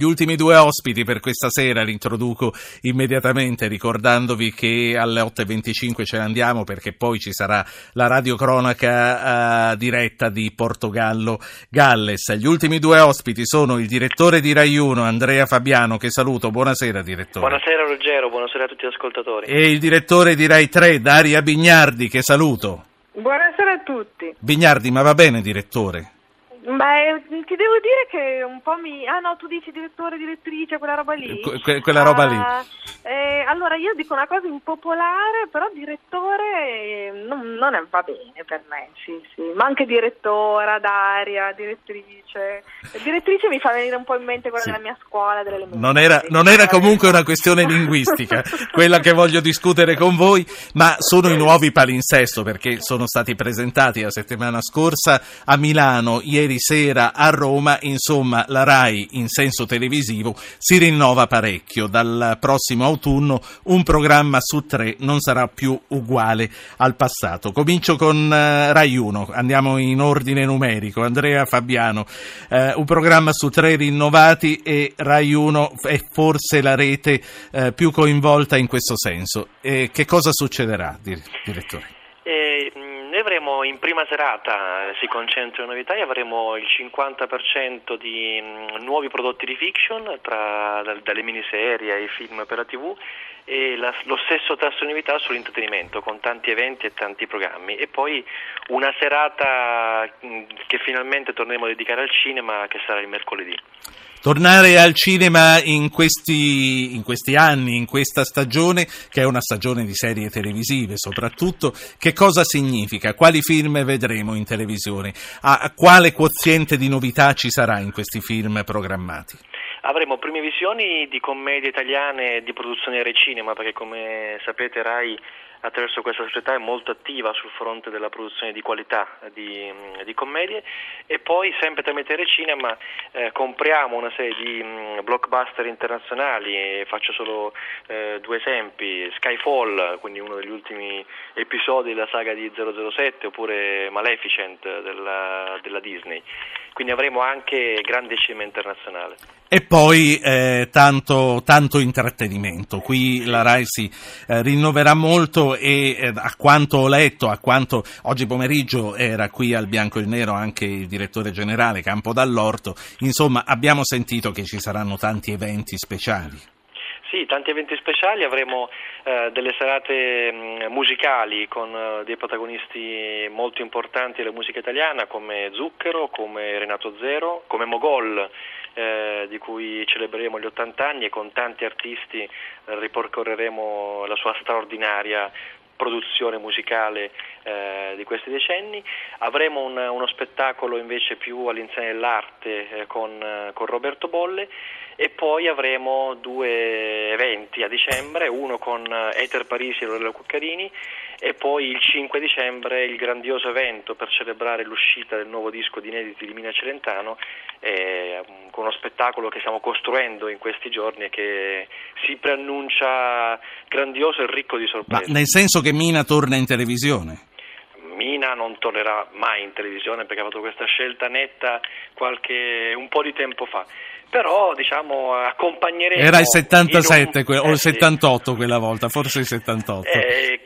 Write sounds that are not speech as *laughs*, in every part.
Gli ultimi due ospiti per questa sera li introduco immediatamente ricordandovi che alle 8.25 ce ne andiamo perché poi ci sarà la radiocronaca uh, diretta di Portogallo-Galles. Gli ultimi due ospiti sono il direttore di Rai 1 Andrea Fabiano, che saluto, buonasera direttore. Buonasera Ruggero, buonasera a tutti gli ascoltatori. E il direttore di Rai 3 Daria Bignardi, che saluto. Buonasera a tutti. Bignardi, ma va bene direttore? Beh, ti devo dire che un po' mi... Ah no, tu dici direttore, direttrice, quella roba lì? Que- quella roba lì. Ah, eh, allora, io dico una cosa impopolare, però direttore eh, non, non è, va bene per me, sì, sì. Ma anche direttora, Daria, direttrice. Direttrice mi fa venire un po' in mente quella sì. della mia scuola, delle non era, non era comunque una questione linguistica, *laughs* quella che voglio discutere con voi, ma sono i nuovi palinsesto perché sono stati presentati la settimana scorsa a Milano, ieri ieri sera a Roma, insomma la RAI in senso televisivo si rinnova parecchio. Dal prossimo autunno un programma su tre non sarà più uguale al passato. Comincio con uh, RAI 1, andiamo in ordine numerico. Andrea Fabiano, uh, un programma su tre rinnovati e RAI 1 è forse la rete uh, più coinvolta in questo senso. E che cosa succederà, direttore? In prima serata, eh, si concentra in novità, e avremo il 50% di mh, nuovi prodotti di fiction, tra, da, dalle miniserie ai film per la tv, e la, lo stesso tasso di novità sull'intrattenimento, con tanti eventi e tanti programmi. E poi una serata mh, che finalmente torneremo a dedicare al cinema, che sarà il mercoledì. Tornare al cinema in questi, in questi, anni, in questa stagione, che è una stagione di serie televisive soprattutto, che cosa significa? Quali film vedremo in televisione? A quale quoziente di novità ci sarà in questi film programmati? Avremo prime visioni di commedie italiane di produzione Rai Cinema, perché come sapete Rai attraverso questa società è molto attiva sul fronte della produzione di qualità di, di commedie e poi sempre tramite Cinema eh, compriamo una serie di mh, blockbuster internazionali, faccio solo eh, due esempi, Skyfall, quindi uno degli ultimi episodi della saga di 007 oppure Maleficent della, della Disney, quindi avremo anche grande cinema internazionale. E poi eh, tanto, tanto, intrattenimento. Qui la RAI si eh, rinnoverà molto e eh, a quanto ho letto, a quanto oggi pomeriggio era qui al bianco e nero anche il direttore generale Campo Dall'Orto, insomma abbiamo sentito che ci saranno tanti eventi speciali. Sì, tanti eventi speciali, avremo eh, delle serate mh, musicali con uh, dei protagonisti molto importanti della musica italiana come Zucchero, come Renato Zero, come Mogol eh, di cui celebreremo gli 80 anni e con tanti artisti eh, ripercorreremo la sua straordinaria produzione musicale eh, di questi decenni. Avremo un, uno spettacolo invece più all'insegna dell'arte eh, con, eh, con, Roberto Bolle e poi avremo due eventi a dicembre, uno con Eter Parisi e Lorella Cuccarini e poi il 5 dicembre il grandioso evento per celebrare l'uscita del nuovo disco di inediti di Mina Celentano eh, con uno spettacolo che stiamo costruendo in questi giorni e che si preannuncia grandioso e ricco di sorprese. Ma nel senso che Mina torna in televisione? Mina non tornerà mai in televisione perché ha fatto questa scelta netta qualche, un po' di tempo fa però diciamo accompagneremo era il 77 un... o il 78 quella volta forse il 78 eh,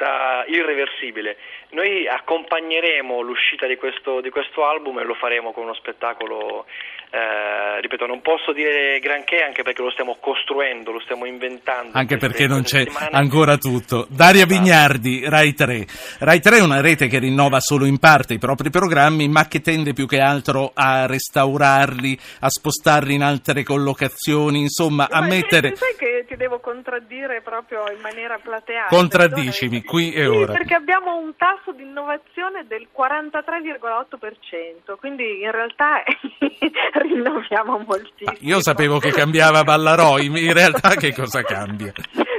scelta irreversibile. Noi accompagneremo l'uscita di questo, di questo album e lo faremo con uno spettacolo eh, ripeto, non posso dire granché anche perché lo stiamo costruendo, lo stiamo inventando. Anche perché non c'è settimane. ancora tutto. Daria esatto. Vignardi, Rai 3. Rai 3 è una rete che rinnova solo in parte i propri programmi, ma che tende più che altro a restaurarli, a spostarli in altre collocazioni, insomma, ma a mettere... Sai che ti devo contraddire proprio in maniera plateale? Contraddicimi, qui e sì, ora. perché abbiamo un tasso di innovazione del 43,8%, quindi in realtà *laughs* *laughs* rinnoviamo moltissimo. Io sapevo che cambiava Ballaroi, in realtà che cosa cambia?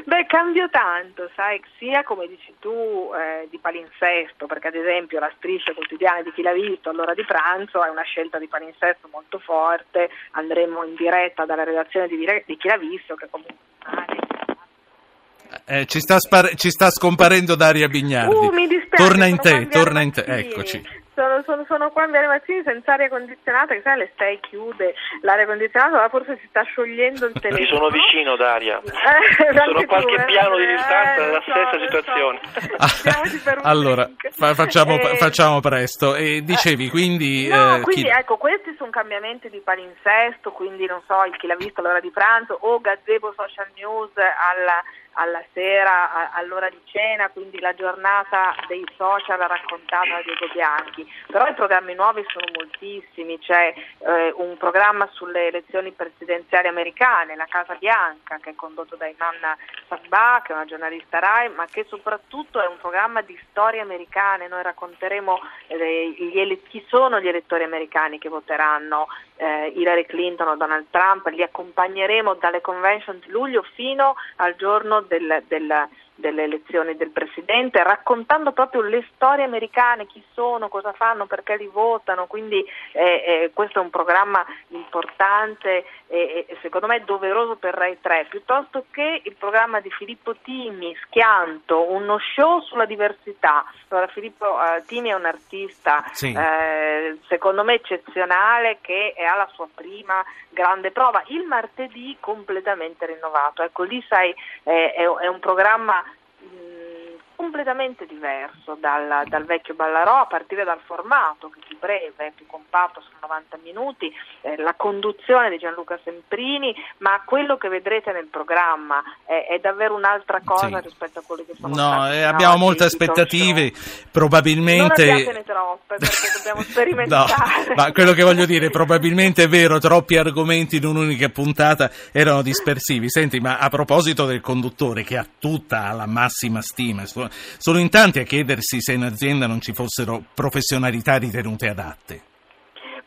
Beh, cambio tanto, sai, sia come dici tu eh, di palinsesto, perché ad esempio la striscia quotidiana di chi l'ha visto all'ora di pranzo è una scelta di palinsesto molto forte, andremo in diretta dalla redazione di, di chi l'ha visto, che comunque... Eh, ci, sta spar- ci, sta scomparendo Daria Bignardi. Uh, dispiace, torna in te, torna in te, eccoci sono, sono, sono qua in Via Mazzini senza aria condizionata, che sai alle 6 chiude l'aria condizionata, ma forse si sta sciogliendo il telefono. Ti sono vicino Daria, eh, *laughs* sono qualche tu, piano di distanza eh, dalla so, stessa situazione. *laughs* So. allora, fa, facciamo, eh, facciamo, presto. E dicevi quindi... No, quindi chi... ecco, questi sono cambiamenti di palinsesto, quindi non so, chi l'ha visto all'ora di pranzo o Gazebo Social News alla alla sera, a, all'ora di cena, quindi la giornata dei social raccontata da Diego Bianchi. Però i programmi nuovi sono moltissimi, c'è eh, un programma sulle elezioni presidenziali americane, La Casa Bianca, che è condotto da Iman Sabba, che è una giornalista RAI, ma che soprattutto è un programma di storie americane. Noi racconteremo eh, ele- chi sono gli elettori americani che voteranno eh, Hillary Clinton o Donald Trump, li accompagneremo dalle convention di luglio fino al giorno del, del, delle elezioni del Presidente, raccontando proprio le storie americane, chi sono, cosa fanno, perché li votano, quindi eh, eh, questo è un programma importante e eh, secondo me doveroso per Rai 3, piuttosto che il programma di Filippo Timi, Schianto, uno show sulla diversità. Allora, Filippo eh, Timi è un artista sì. Eh, secondo me eccezionale che ha la sua prima grande prova, il martedì completamente rinnovato. Ecco, lì sai, è, è un programma completamente diverso dal, dal, vecchio Ballarò a partire dal formato che è più breve, più compatto, sono 90 minuti, eh, la conduzione di Gianluca Semprini, ma quello che vedrete nel programma è, è davvero un'altra cosa sì. rispetto a quello che sono no, eh, abbiamo molte aspettative, probabilmente... Non abbiatene troppe perché dobbiamo *laughs* sperimentare. no, ma quello che voglio dire, probabilmente è vero, troppi argomenti in un'unica puntata erano dispersivi. Senti, ma a proposito del conduttore che ha tutta la massima stima, sono in tanti a chiedersi se in azienda non ci fossero professionalità ritenute adatte.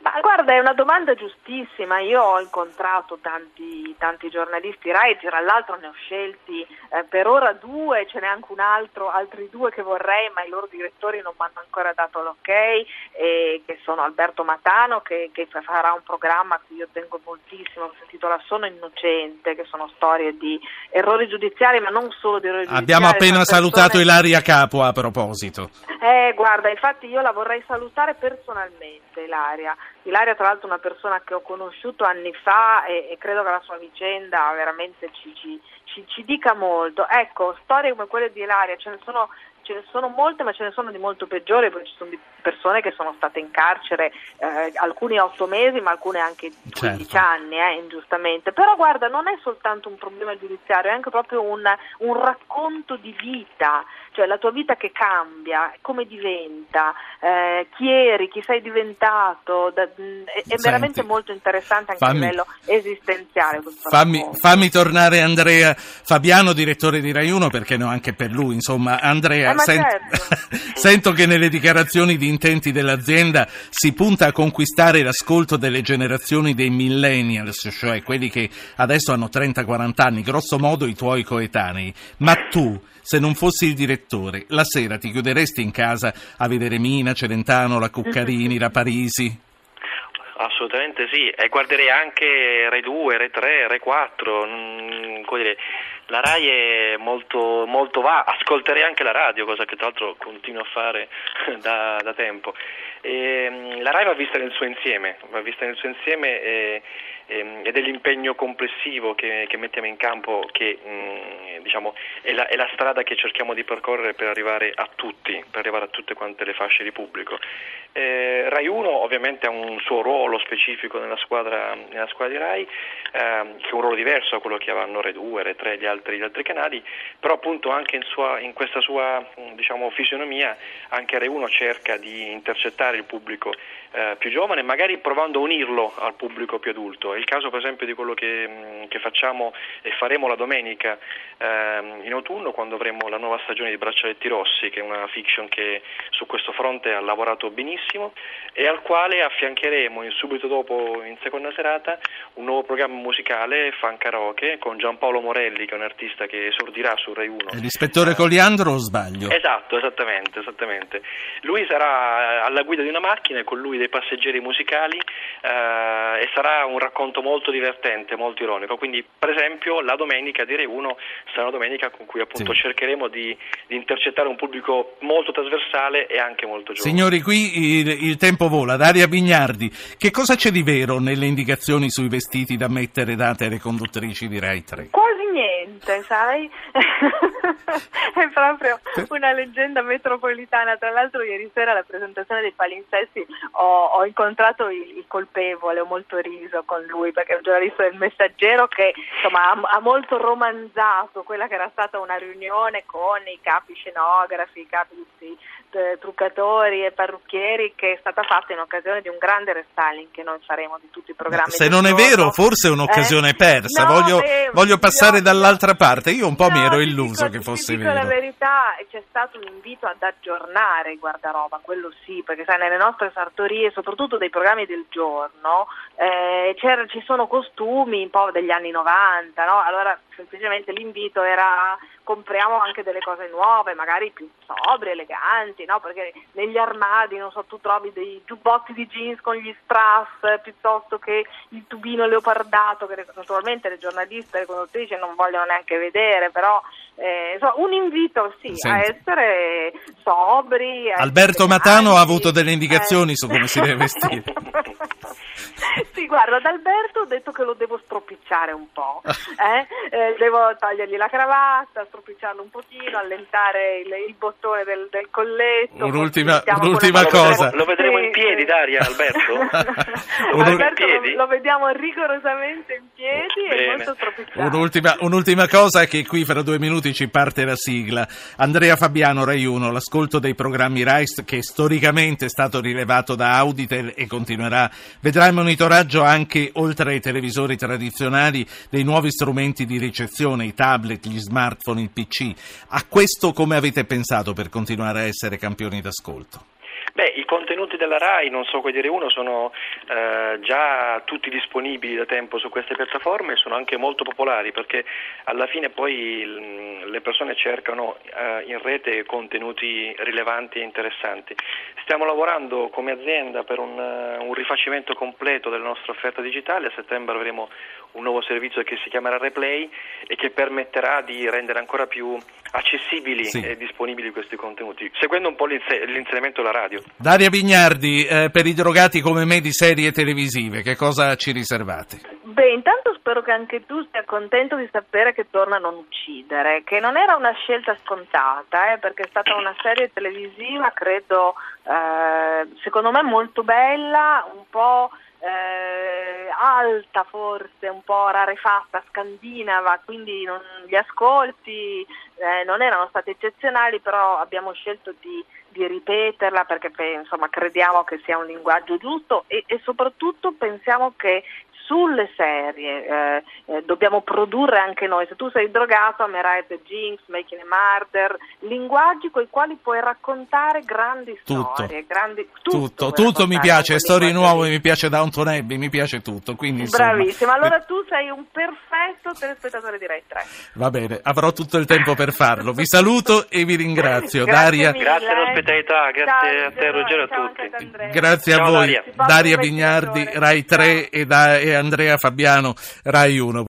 Ma guarda, è una domanda giustissima. Io ho incontrato tanti, tanti giornalisti Rai, tra l'altro ne ho scelti eh, per ora due, ce n'è anche un altro, altri due che vorrei, ma i loro direttori non mi hanno ancora dato l'ok, eh, che sono Alberto Matano, che, che, farà un programma a cui io tengo moltissimo, che si intitola Sono innocente, che sono storie di errori giudiziari, ma non solo di errori giudiziari. Abbiamo appena persone... salutato Ilaria Capo a proposito. Eh, guarda, infatti io la vorrei salutare personalmente, Ilaria. Ilaria tra l'altro è una persona che ho conosciuto anni fa e, e credo che la sua vicenda veramente ci, ci, ci, ci, dica molto. Ecco, storie come quelle di Ilaria ce ne sono ce ne sono molte, ma ce ne sono di molto peggiori, perché ci sono persone che sono state in carcere, eh, alcuni otto mesi, ma alcune anche 15 certo. anni, eh, ingiustamente. Però guarda, non è soltanto un problema giudiziario, è anche proprio un, un racconto di vita, cioè la tua vita che cambia, come diventa, eh, chi eri, chi sei diventato, da, mm, è, è veramente molto interessante anche fammi, a livello esistenziale. Fammi, fammi, tornare Andrea Fabiano, direttore di Rai 1, perché no, anche per lui, insomma, Andrea, eh, sent- certo. *laughs* sento che nelle dichiarazioni di intenti dell'azienda si punta a conquistare l'ascolto delle generazioni dei millennials, cioè quelli che adesso hanno 30-40 anni, grosso modo i tuoi coetanei, ma tu se non fossi il direttore, la sera ti chiuderesti in casa a vedere Mina, Celentano, la Cuccarini, la Parisi? Assolutamente sì, e guarderei anche Rai 2, Rai 3, Rai 4. Mm, dire, la RAI è molto, molto va, ascolterei anche la radio, cosa che tra l'altro continuo a fare *laughs* da, da tempo. E, ehm, la RAI va vista nel suo insieme, va vista nel suo insieme e, e, ed è l'impegno complessivo che, che mettiamo in campo che mm, diciamo, è, la, è, la, strada che cerchiamo di percorrere per arrivare a tutti, per arrivare a tutte quante le fasce di pubblico. Eh, Rai 1 ovviamente ha un suo ruolo specifico nella squadra, nella squadra di Rai, ehm, che è un ruolo diverso da quello che avranno Rai 2, Rai 3 e gli altri, gli altri canali, però appunto anche in, sua, in questa sua diciamo, fisionomia anche Rai 1 cerca di intercettare il pubblico eh, più giovane, magari provando a unirlo al pubblico più adulto. È il caso per esempio di quello che, che facciamo e faremo la domenica in autunno quando avremo la nuova stagione di Braccialetti Rossi, che è una fiction che su questo fronte ha lavorato benissimo e al quale affiancheremo subito dopo, in seconda serata, un nuovo programma musicale, Fan Karaoke, con Giampaolo Morelli, che è un artista che esordirà su Rai 1. È l'ispettore eh, Coliandro o sbaglio? Esatto, esattamente, esattamente. Lui sarà alla guida di una macchina e con lui dei passeggeri musicali eh, e sarà un racconto molto divertente, molto ironico. Quindi, per esempio, la domenica direi uno sarà una domenica con cui appunto sì. cercheremo di, di, intercettare un pubblico molto trasversale e anche molto giovane. Signori, qui il, il tempo vola. Daria Bignardi, che cosa c'è di vero nelle indicazioni sui vestiti da mettere date alle conduttrici di Rai 3? Quasi niente, sai? *laughs* È proprio una leggenda metropolitana. Tra l'altro, ieri sera alla presentazione dei palinsesti ho, ho incontrato il, il, colpevole, ho molto riso con lui perché è un giornalista del Messaggero che insomma, ha, ha, molto romanzato quella che era stata una riunione con i capi scenografi, i capi tutti, eh, truccatori e parrucchieri che è stata fatta in occasione di un grande restyling che noi faremo di tutti i programmi. Se non giorno. è vero, forse è un'occasione eh? persa. No, voglio, beh, voglio, passare no, dall'altra parte. Io un po' no, mi ero illuso dico, che fosse vero. la verità, c'è stato un invito ad aggiornare il guardaroba, quello sì, perché sai, nelle nostre sartorie, soprattutto dei programmi del giorno, eh, ci sono costumi un po' degli anni 90, no? Allora semplicemente l'invito era compriamo anche delle cose nuove, magari più sobrie, eleganti, no? Perché negli armadi, non so, tu trovi dei giubbotti di jeans con gli strass piuttosto che il tubino leopardato che naturalmente le giornaliste e le conduttrici non vogliono neanche vedere, però eh, insomma, un invito sì, a essere sobri. A Alberto essere Matano ha avuto delle indicazioni eh. su come si deve vestire. *laughs* sì, guarda, ad Alberto ho detto che lo devo stropicciare un po', *laughs* eh? Eh, devo togliergli la cravatta, stropicciarlo un pochino, allentare il, il bottone del, del, colletto. Un'ultima, un'ultima cosa. Lo in piedi, Daria, Alberto? *laughs* Alberto lo, lo, vediamo rigorosamente in piedi Bene. e molto stropicciato. Un'ultima, un'ultima cosa che qui fra due minuti ci parte la sigla. Andrea Fabiano, Rai 1, l'ascolto dei programmi RISE che storicamente è stato rilevato da Auditel e continuerà, vedrà il monitoraggio anche oltre ai televisori tradizionali dei nuovi strumenti di ricezione, i tablet, gli smartphone, il PC. A questo come avete pensato per continuare a essere campioni d'ascolto? Contenuti della RAI, non so dire uno, sono eh, già tutti disponibili da tempo su queste piattaforme e sono anche molto popolari perché alla fine poi le persone cercano eh, in rete contenuti rilevanti e interessanti. Stiamo lavorando come azienda per un, un rifacimento completo della nostra offerta digitale, a settembre avremo un nuovo servizio che si chiamerà Replay e che permetterà di rendere ancora più accessibili sì. e disponibili questi contenuti, seguendo un po' l'insegnamento della radio. Daria Vignardi, eh, per i drogati come me di serie televisive, che cosa ci riservate? Beh, intanto spero che anche tu sia contento di sapere che torna a non uccidere, che non era una scelta scontata, eh, perché è stata una serie televisiva, credo, eh, secondo me molto bella, un po' eh, alta forse, un po' rarefatta, scandinava, quindi non, gli ascolti eh, non erano stati eccezionali, però abbiamo scelto di, di ripeterla perché insomma, crediamo che sia un linguaggio giusto e, e soprattutto pensiamo che sulle serie eh, eh, dobbiamo produrre anche noi. Se tu sei drogato, amerai The Jinx, Making a Murder, linguaggi con i quali puoi raccontare grandi tutto. storie. Grandi, tutto, tutto, tutto mi piace, storie nuove, mi piace Downton Abbey, mi piace tutto. Quindi, Bravissimo, allora tu sei un perfetto telespettatore di Rai 3. Va bene, avrò tutto il tempo per farlo. Vi saluto e vi ringrazio. grazie Daria... Mille. Grazie all'ospitalità, grazie ciao, a te Ruggero e a tutti. Grazie a ciao, voi. Daria, Daria Vignardi, Rai 3 e, da, e Andrea Fabiano, Rai 1.